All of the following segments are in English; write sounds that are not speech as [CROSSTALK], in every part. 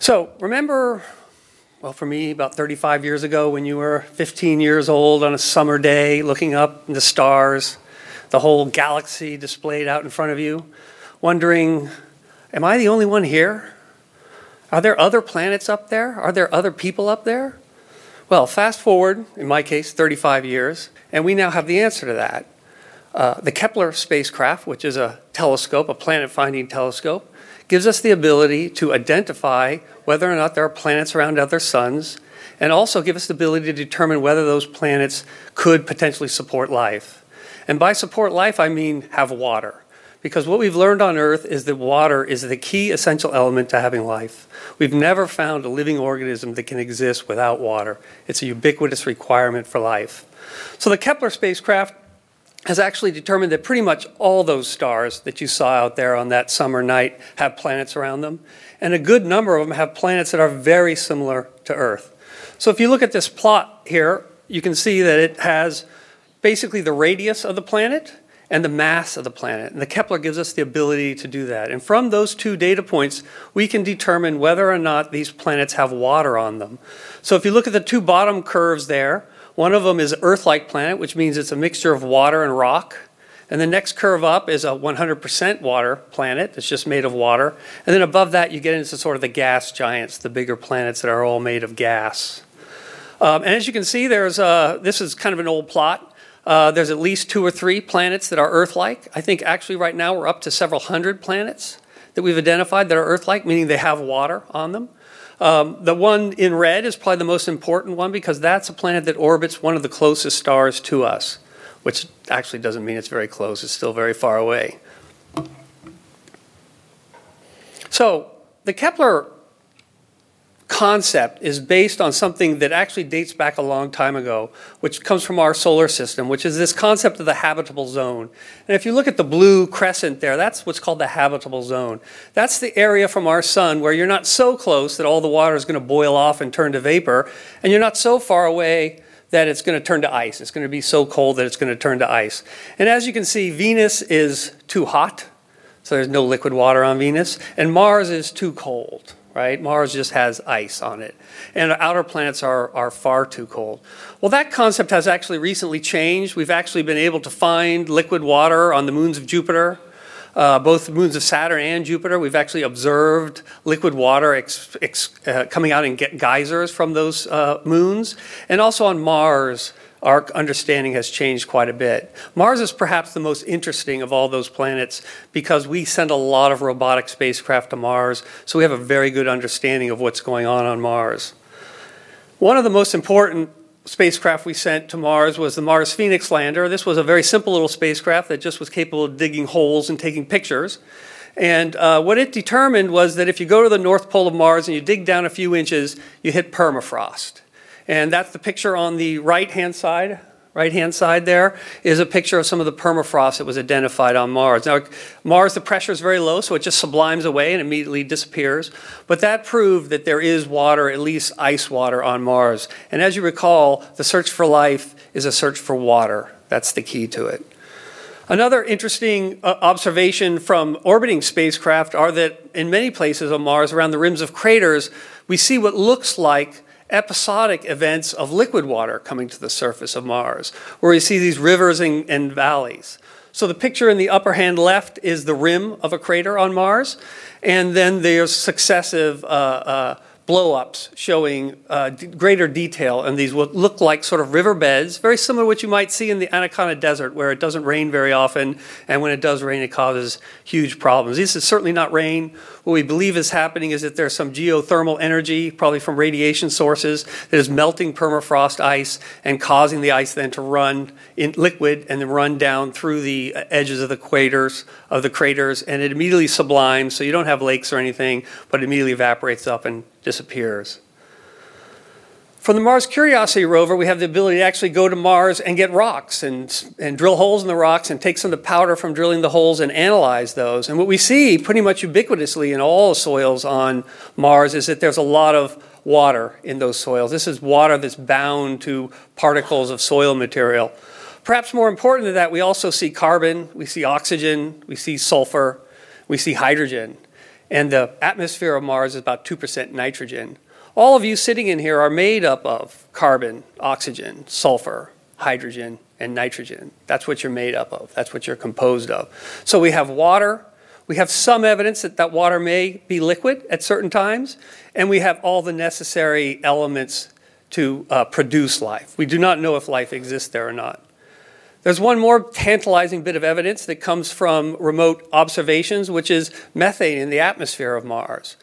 So remember, well, for me, about 35 years ago, when you were 15 years old on a summer day, looking up in the stars, the whole galaxy displayed out in front of you, wondering, am I the only one here? Are there other planets up there? Are there other people up there? Well, fast forward, in my case, 35 years, and we now have the answer to that. Uh, the Kepler spacecraft, which is a telescope, a planet finding telescope, gives us the ability to identify whether or not there are planets around other suns, and also give us the ability to determine whether those planets could potentially support life. And by support life, I mean have water. Because what we've learned on Earth is that water is the key essential element to having life. We've never found a living organism that can exist without water. It's a ubiquitous requirement for life. So the Kepler spacecraft has actually determined that pretty much all those stars that you saw out there on that summer night have planets around them. And a good number of them have planets that are very similar to Earth. So if you look at this plot here, you can see that it has basically the radius of the planet and the mass of the planet. And the Kepler gives us the ability to do that. And from those two data points, we can determine whether or not these planets have water on them. So if you look at the two bottom curves there, one of them is Earth like planet, which means it's a mixture of water and rock. And the next curve up is a 100% water planet that's just made of water. And then above that, you get into sort of the gas giants, the bigger planets that are all made of gas. Um, and as you can see, there's a, this is kind of an old plot. Uh, there's at least two or three planets that are Earth like. I think actually right now we're up to several hundred planets that we've identified that are Earth like, meaning they have water on them. Um, the one in red is probably the most important one because that's a planet that orbits one of the closest stars to us, which actually doesn't mean it's very close, it's still very far away. So, the Kepler concept is based on something that actually dates back a long time ago, which comes from our solar system, which is this concept of the habitable zone. And if you look at the blue crescent there, that's what's called the habitable zone. That's the area from our sun where you're not so close that all the water is going to boil off and turn to vapor, and you're not so far away that it's going to turn to ice. It's going to be so cold that it's going to turn to ice. And as you can see, Venus is too hot, so there's no liquid water on Venus, and Mars is too cold right? Mars just has ice on it. And outer planets are, are far too cold. Well, that concept has actually recently changed. We've actually been able to find liquid water on the moons of Jupiter. Uh, both the moons of Saturn and Jupiter, we've actually observed liquid water ex, ex, uh, coming out in geysers from those uh, moons. And also on Mars, our understanding has changed quite a bit. Mars is perhaps the most interesting of all those planets because we send a lot of robotic spacecraft to Mars, so we have a very good understanding of what's going on on Mars. One of the most important spacecraft we sent to Mars was the Mars Phoenix lander. This was a very simple little spacecraft that just was capable of digging holes and taking pictures. And uh, what it determined was that if you go to the North Pole of Mars and you dig down a few inches, you hit permafrost. And that's the picture on the right-hand side. Right-hand side there is a picture of some of the permafrost that was identified on Mars. Now, Mars, the pressure is very low, so it just sublimes away and immediately disappears. But that proved that there is water, at least ice water, on Mars. And as you recall, the search for life is a search for water. That's the key to it. Another interesting uh, observation from orbiting spacecraft are that in many places on Mars, around the rims of craters, we see what looks like episodic events of liquid water coming to the surface of Mars, where you see these rivers and, and valleys. So the picture in the upper hand left is the rim of a crater on Mars, and then there's successive uh, uh, blow-ups showing uh, greater detail, and these will look like sort of riverbeds, very similar to what you might see in the Atacama Desert, where it doesn't rain very often, and when it does rain, it causes huge problems. This is certainly not rain. What we believe is happening is that there's some geothermal energy, probably from radiation sources, that is melting permafrost ice and causing the ice then to run in liquid and then run down through the edges of the craters of the craters, and it immediately sublimes, so you don't have lakes or anything, but it immediately evaporates up and disappears. From the Mars Curiosity rover, we have the ability to actually go to Mars and get rocks and, and drill holes in the rocks and take some of the powder from drilling the holes and analyze those. And what we see pretty much ubiquitously in all soils on Mars is that there's a lot of water in those soils. This is water that's bound to particles of soil material. Perhaps more important than that, we also see carbon, we see oxygen, we see sulfur, we see hydrogen. And the atmosphere of Mars is about 2% nitrogen. All of you sitting in here are made up of carbon, oxygen, sulfur, hydrogen, and nitrogen. That's what you're made up of. That's what you're composed of. So we have water. We have some evidence that that water may be liquid at certain times, and we have all the necessary elements to uh, produce life. We do not know if life exists there or not. There's one more tantalizing bit of evidence that comes from remote observations, which is methane in the atmosphere of Mars.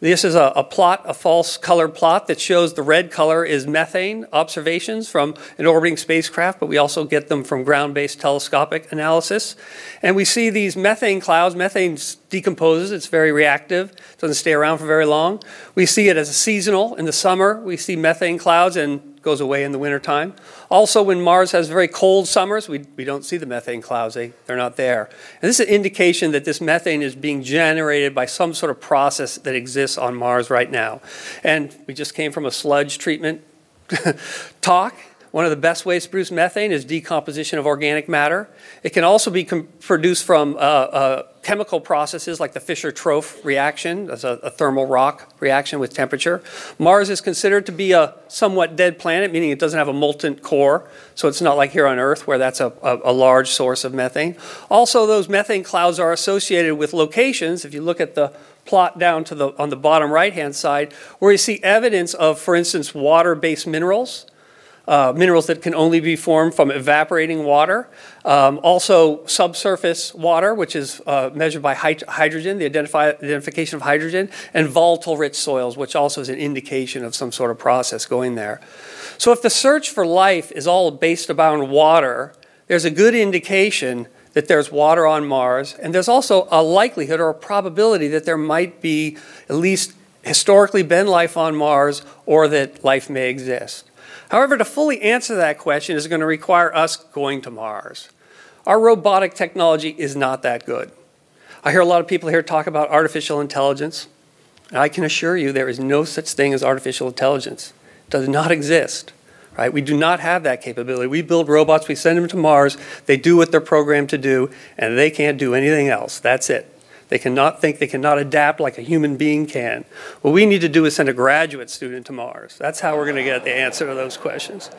This is a, a, plot, a false color plot that shows the red color is methane observations from an orbiting spacecraft, but we also get them from ground based telescopic analysis. And we see these methane clouds. Methane decomposes, it's very reactive, doesn't stay around for very long. We see it as a seasonal. In the summer, we see methane clouds and goes away in the wintertime. Also, when Mars has very cold summers, we, we don't see the methane clouds, they, they're not there. And this is an indication that this methane is being generated by some sort of process that exists on Mars right now. And we just came from a sludge treatment [LAUGHS] talk. One of the best ways to produce methane is decomposition of organic matter. It can also be com- produced from uh, uh, chemical processes like the Fischer-Tropsch reaction, that's a, a, thermal rock reaction with temperature. Mars is considered to be a somewhat dead planet, meaning it doesn't have a molten core, so it's not like here on Earth where that's a, a, a large source of methane. Also, those methane clouds are associated with locations. If you look at the plot down to the on the bottom right hand side, where you see evidence of, for instance, water-based minerals uh, minerals that can only be formed from evaporating water. Um, also, subsurface water, which is uh, measured by hydrogen, the identify- identification of hydrogen, and volatile rich soils, which also is an indication of some sort of process going there. So, if the search for life is all based around water, there's a good indication that there's water on Mars, and there's also a likelihood or a probability that there might be at least historically been life on Mars or that life may exist. However, to fully answer that question is going to require us going to Mars. Our robotic technology is not that good. I hear a lot of people here talk about artificial intelligence. I can assure you there is no such thing as artificial intelligence. It does not exist. Right? We do not have that capability. We build robots, we send them to Mars, they do what they're programmed to do, and they can't do anything else. That's it. They cannot think, they cannot adapt like a human being can. What we need to do is send a graduate student to Mars. That's how we're going to get the answer to those questions.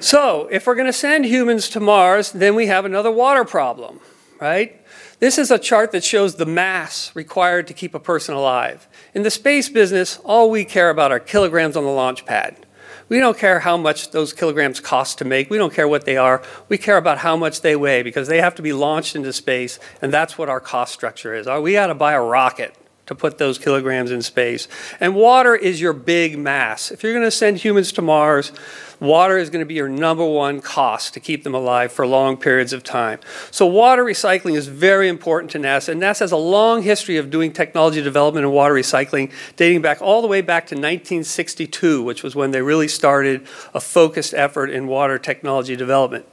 So, if we're going to send humans to Mars, then we have another water problem, right? This is a chart that shows the mass required to keep a person alive. In the space business, all we care about are kilograms on the launch pad. We don't care how much those kilograms cost to make. We don't care what they are. We care about how much they weigh because they have to be launched into space, and that's what our cost structure is. We got to buy a rocket to put those kilograms in space. And water is your big mass. If you're going to send humans to Mars, water is going to be your number one cost to keep them alive for long periods of time. So, water recycling is very important to NASA, and NASA has a long history of doing technology development and water recycling, dating back all the way back to 1962, which was when they really started a focused effort in water technology development.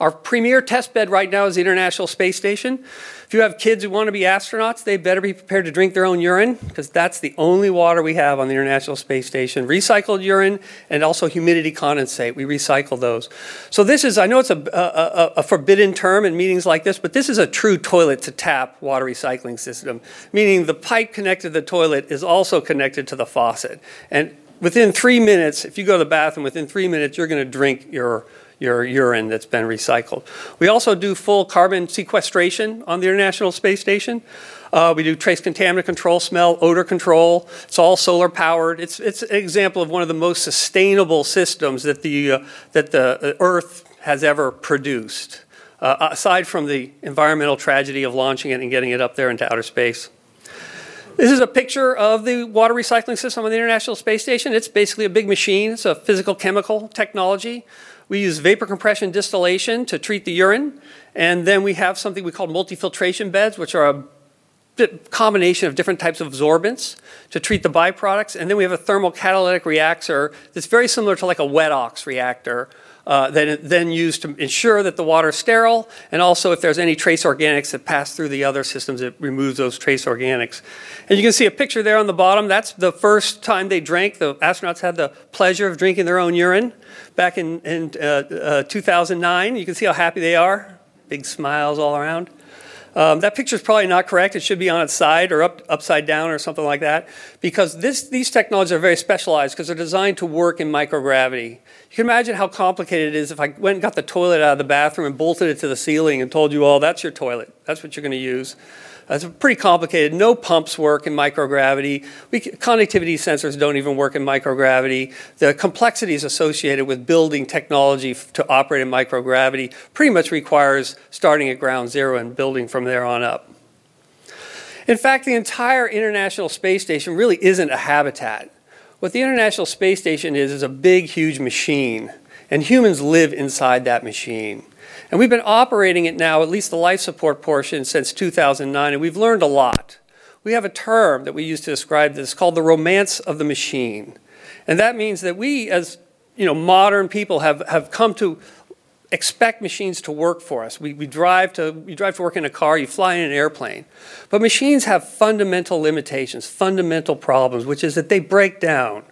Our premier test bed right now is the International Space Station. If you have kids who want to be astronauts, they better be prepared to drink their own urine because that's the only water we have on the International Space Station. Recycled urine and also humidity condensate. We recycle those. So this is, I know it's a, a, a forbidden term in meetings like this, but this is a true toilet to tap water recycling system, meaning the pipe connected to the toilet is also connected to the faucet. And within three minutes, if you go to the bathroom, within three minutes, you're going to drink your your urine that's been recycled. We also do full carbon sequestration on the International Space Station. Uh, we do trace contaminant control, smell, odor control. It's all solar powered. It's, it's an example of one of the most sustainable systems that the, uh, that the uh, Earth has ever produced, uh, aside from the environmental tragedy of launching it and getting it up there into outer space. This is a picture of the water recycling system on the International Space Station. It's basically a big machine. It's a physical chemical technology. We use vapor compression distillation to treat the urine, and then we have something we call multifiltration beds, which are a combination of different types of absorbents to treat the byproducts. And then we have a thermal catalytic reactor that's very similar to like a wet ox reactor uh, that then used to ensure that the water is sterile, and also if there's any trace organics that pass through the other systems, it removes those trace organics. And you can see a picture there on the bottom. That's the first time they drank. The astronauts had the pleasure of drinking their own urine back in, in uh, uh, 2009. You can see how happy they are. Big smiles all around. Um, that picture is probably not correct. It should be on its side or up, upside down or something like that because this, these technologies are very specialized because they're designed to work in microgravity. You can imagine how complicated it is if I went and got the toilet out of the bathroom and bolted it to the ceiling and told you all that's your toilet. That's what you're going to use. It's pretty complicated. No pumps work in microgravity. We, connectivity sensors don't even work in microgravity. The complexities associated with building technology to operate in microgravity pretty much requires starting at ground zero and building from there on up. In fact, the entire International Space Station really isn't a habitat. What the International Space Station is is a big, huge machine, and humans live inside that machine. And we've been operating it now, at least the life support portion, since 2009, and we've learned a lot. We have a term that we use to describe this called the romance of the machine. And that means that we, as you know, modern people, have, have come to expect machines to work for us. We, we, drive to, you drive to work in a car, you fly in an airplane. But machines have fundamental limitations, fundamental problems, which is that they break down.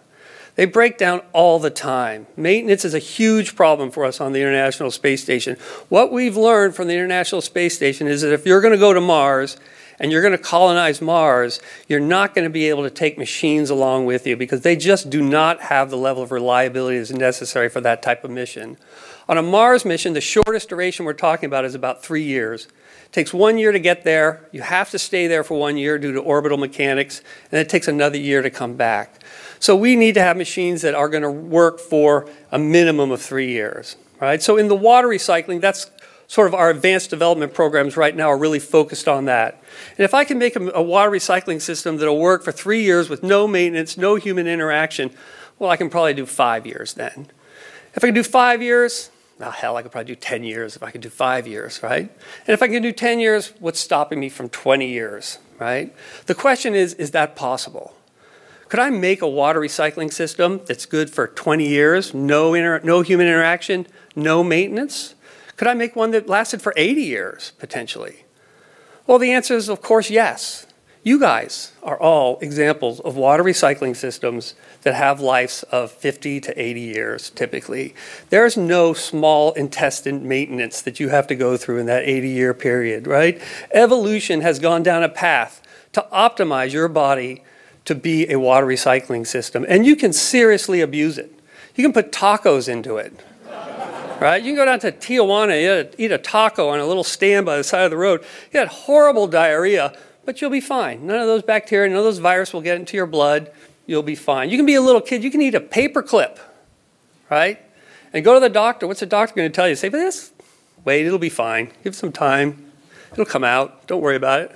They break down all the time. Maintenance is a huge problem for us on the International Space Station. What we've learned from the International Space Station is that if you're going to go to Mars and you're going to colonize Mars, you're not going to be able to take machines along with you because they just do not have the level of reliability that's necessary for that type of mission. On a Mars mission, the shortest duration we're talking about is about three years. Takes one year to get there. You have to stay there for one year due to orbital mechanics, and it takes another year to come back. So we need to have machines that are going to work for a minimum of three years, right? So in the water recycling, that's sort of our advanced development programs right now are really focused on that. And if I can make a, a water recycling system that'll work for three years with no maintenance, no human interaction, well, I can probably do five years then. If I can do five years, oh, hell, I could probably do 10 years if I could do five years, right? And if I can do 10 years, what's stopping me from 20 years, right? The question is, is that possible? Could I make a water recycling system that's good for 20 years, no, inter- no human interaction, no maintenance? Could I make one that lasted for 80 years, potentially? Well, the answer is, of course, yes. You guys are all examples of water recycling systems that have lives of 50 to 80 years, typically. There's no small intestine maintenance that you have to go through in that 80 year period, right? Evolution has gone down a path to optimize your body to be a water recycling system. And you can seriously abuse it. You can put tacos into it. Right? You can go down to Tijuana, eat a taco on a little stand by the side of the road. You had horrible diarrhea, but you'll be fine. None of those bacteria, none of those viruses will get into your blood. You'll be fine. You can be a little kid, you can eat a paper clip, right? And go to the doctor. What's the doctor going to tell you? Say, this, wait, it'll be fine. Give some time. It'll come out. Don't worry about it.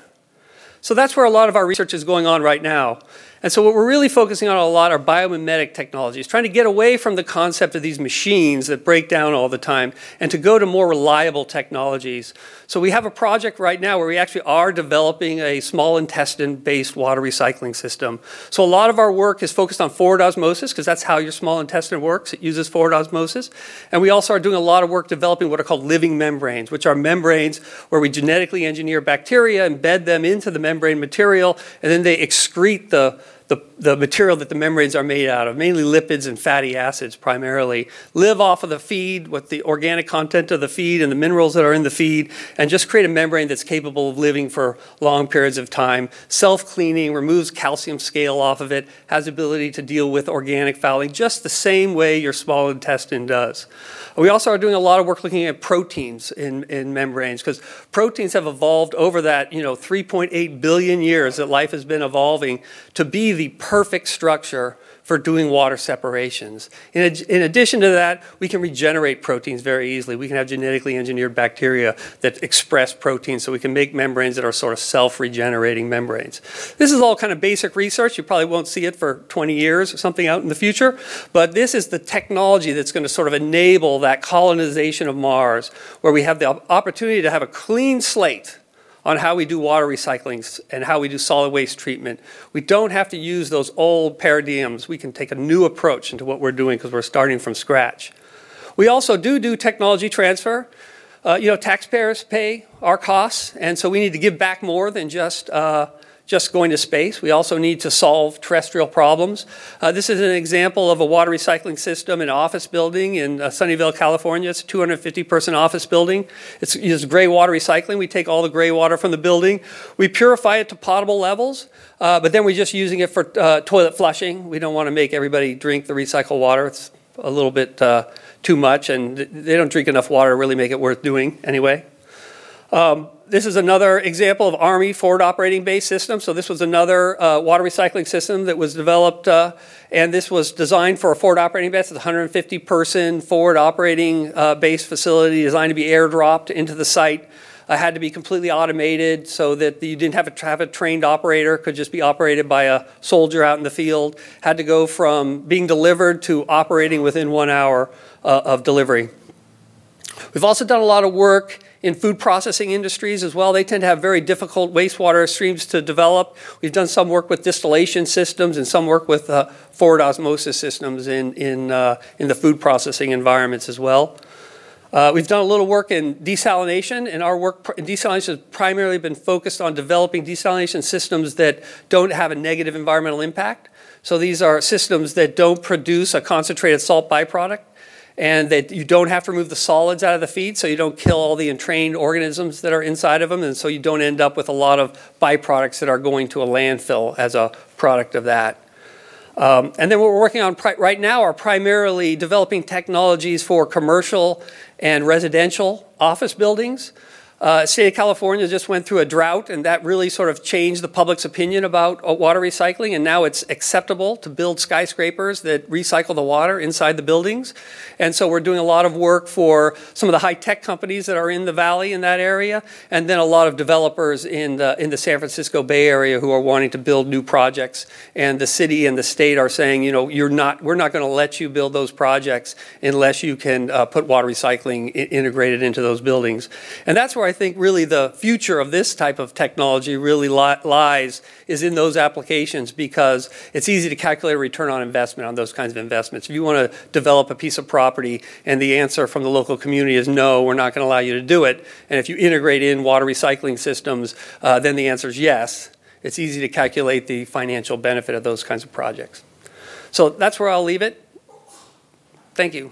So that's where a lot of our research is going on right now. And so what we're really focusing on a lot are biomimetic technologies, trying to get away from the concept of these machines that break down all the time and to go to more reliable technologies. So we have a project right now where we actually are developing a small intestine-based water recycling system. So a lot of our work is focused on forward osmosis because that's how your small intestine works. It uses forward osmosis. And we also are doing a lot of work developing what are called living membranes, which are membranes where we genetically engineer bacteria, embed them into the membrane material, and then they excrete the the, the material that the membranes are made out of, mainly lipids and fatty acids primarily, live off of the feed, with the organic content of the feed and the minerals that are in the feed, and just create a membrane that's capable of living for long periods of time. Self cleaning, removes calcium scale off of it, has ability to deal with organic fouling just the same way your small intestine does. We also are doing a lot of work looking at proteins in, in membranes because proteins have evolved over that you know 3.8 billion years that life has been evolving to be the structure for doing water separations. In, ad- in, addition to that, we can regenerate proteins very easily. We can have genetically engineered bacteria that express proteins, so we can make membranes that are sort of self regenerating membranes. This is all kind of basic research. You probably won't see it for 20 years or something out in the future, but this is the technology that's going to sort of enable that colonization of Mars, where we have the opportunity to have a clean slate on how we do water recycling and how we do solid waste treatment. We don't have to use those old paradigms. We can take a new approach into what we're doing because we're starting from scratch. We also do do technology transfer. Uh, you know, taxpayers pay our costs, and so we need to give back more than just uh, just going to space. We also need to solve terrestrial problems. Uh, this is an example of a water recycling system in an office building in uh, Sunnyvale, California. It's a 250 person office building. It's, it's gray water recycling. We take all the gray water from the building, we purify it to potable levels, uh, but then we're just using it for uh, toilet flushing. We don't want to make everybody drink the recycled water. It's a little bit uh, too much, and they don't drink enough water to really make it worth doing anyway. Um, this is another example of Army forward operating base system. So this was another uh, water recycling system that was developed, uh, and this was designed for a forward operating base. It's a 150 person forward operating uh, base facility designed to be airdropped into the site. Uh, had to be completely automated so that you didn't have to have a trained operator, could just be operated by a soldier out in the field. Had to go from being delivered to operating within one hour uh, of delivery. We've also done a lot of work in food processing industries as well. They tend to have very difficult wastewater streams to develop. We've done some work with distillation systems and some work with uh, forward osmosis systems in, in, uh, in the food processing environments as well. Uh, we've done a little work in desalination, and our work in desalination has primarily been focused on developing desalination systems that don't have a negative environmental impact. So these are systems that don't produce a concentrated salt byproduct and that you don't have to remove the solids out of the feed so you don't kill all the entrained organisms that are inside of them and so you don't end up with a lot of byproducts that are going to a landfill as a product of that um, and then what we're working on pri- right now are primarily developing technologies for commercial and residential office buildings uh, state of California just went through a drought, and that really sort of changed the public's opinion about uh, water recycling. And now it's acceptable to build skyscrapers that recycle the water inside the buildings. And so we're doing a lot of work for some of the high tech companies that are in the valley in that area, and then a lot of developers in the, in the San Francisco Bay Area who are wanting to build new projects. And the city and the state are saying, you know, you're not, we're not going to let you build those projects unless you can uh, put water recycling I- integrated into those buildings. And that's where I think really the future of this type of technology really li- lies is in those applications because it's easy to calculate a return on investment on those kinds of investments. If you want to develop a piece of property and the answer from the local community is no, we're not going to allow you to do it, and if you integrate in water recycling systems, uh, then the answer is yes. It's easy to calculate the financial benefit of those kinds of projects. So that's where I'll leave it. Thank you.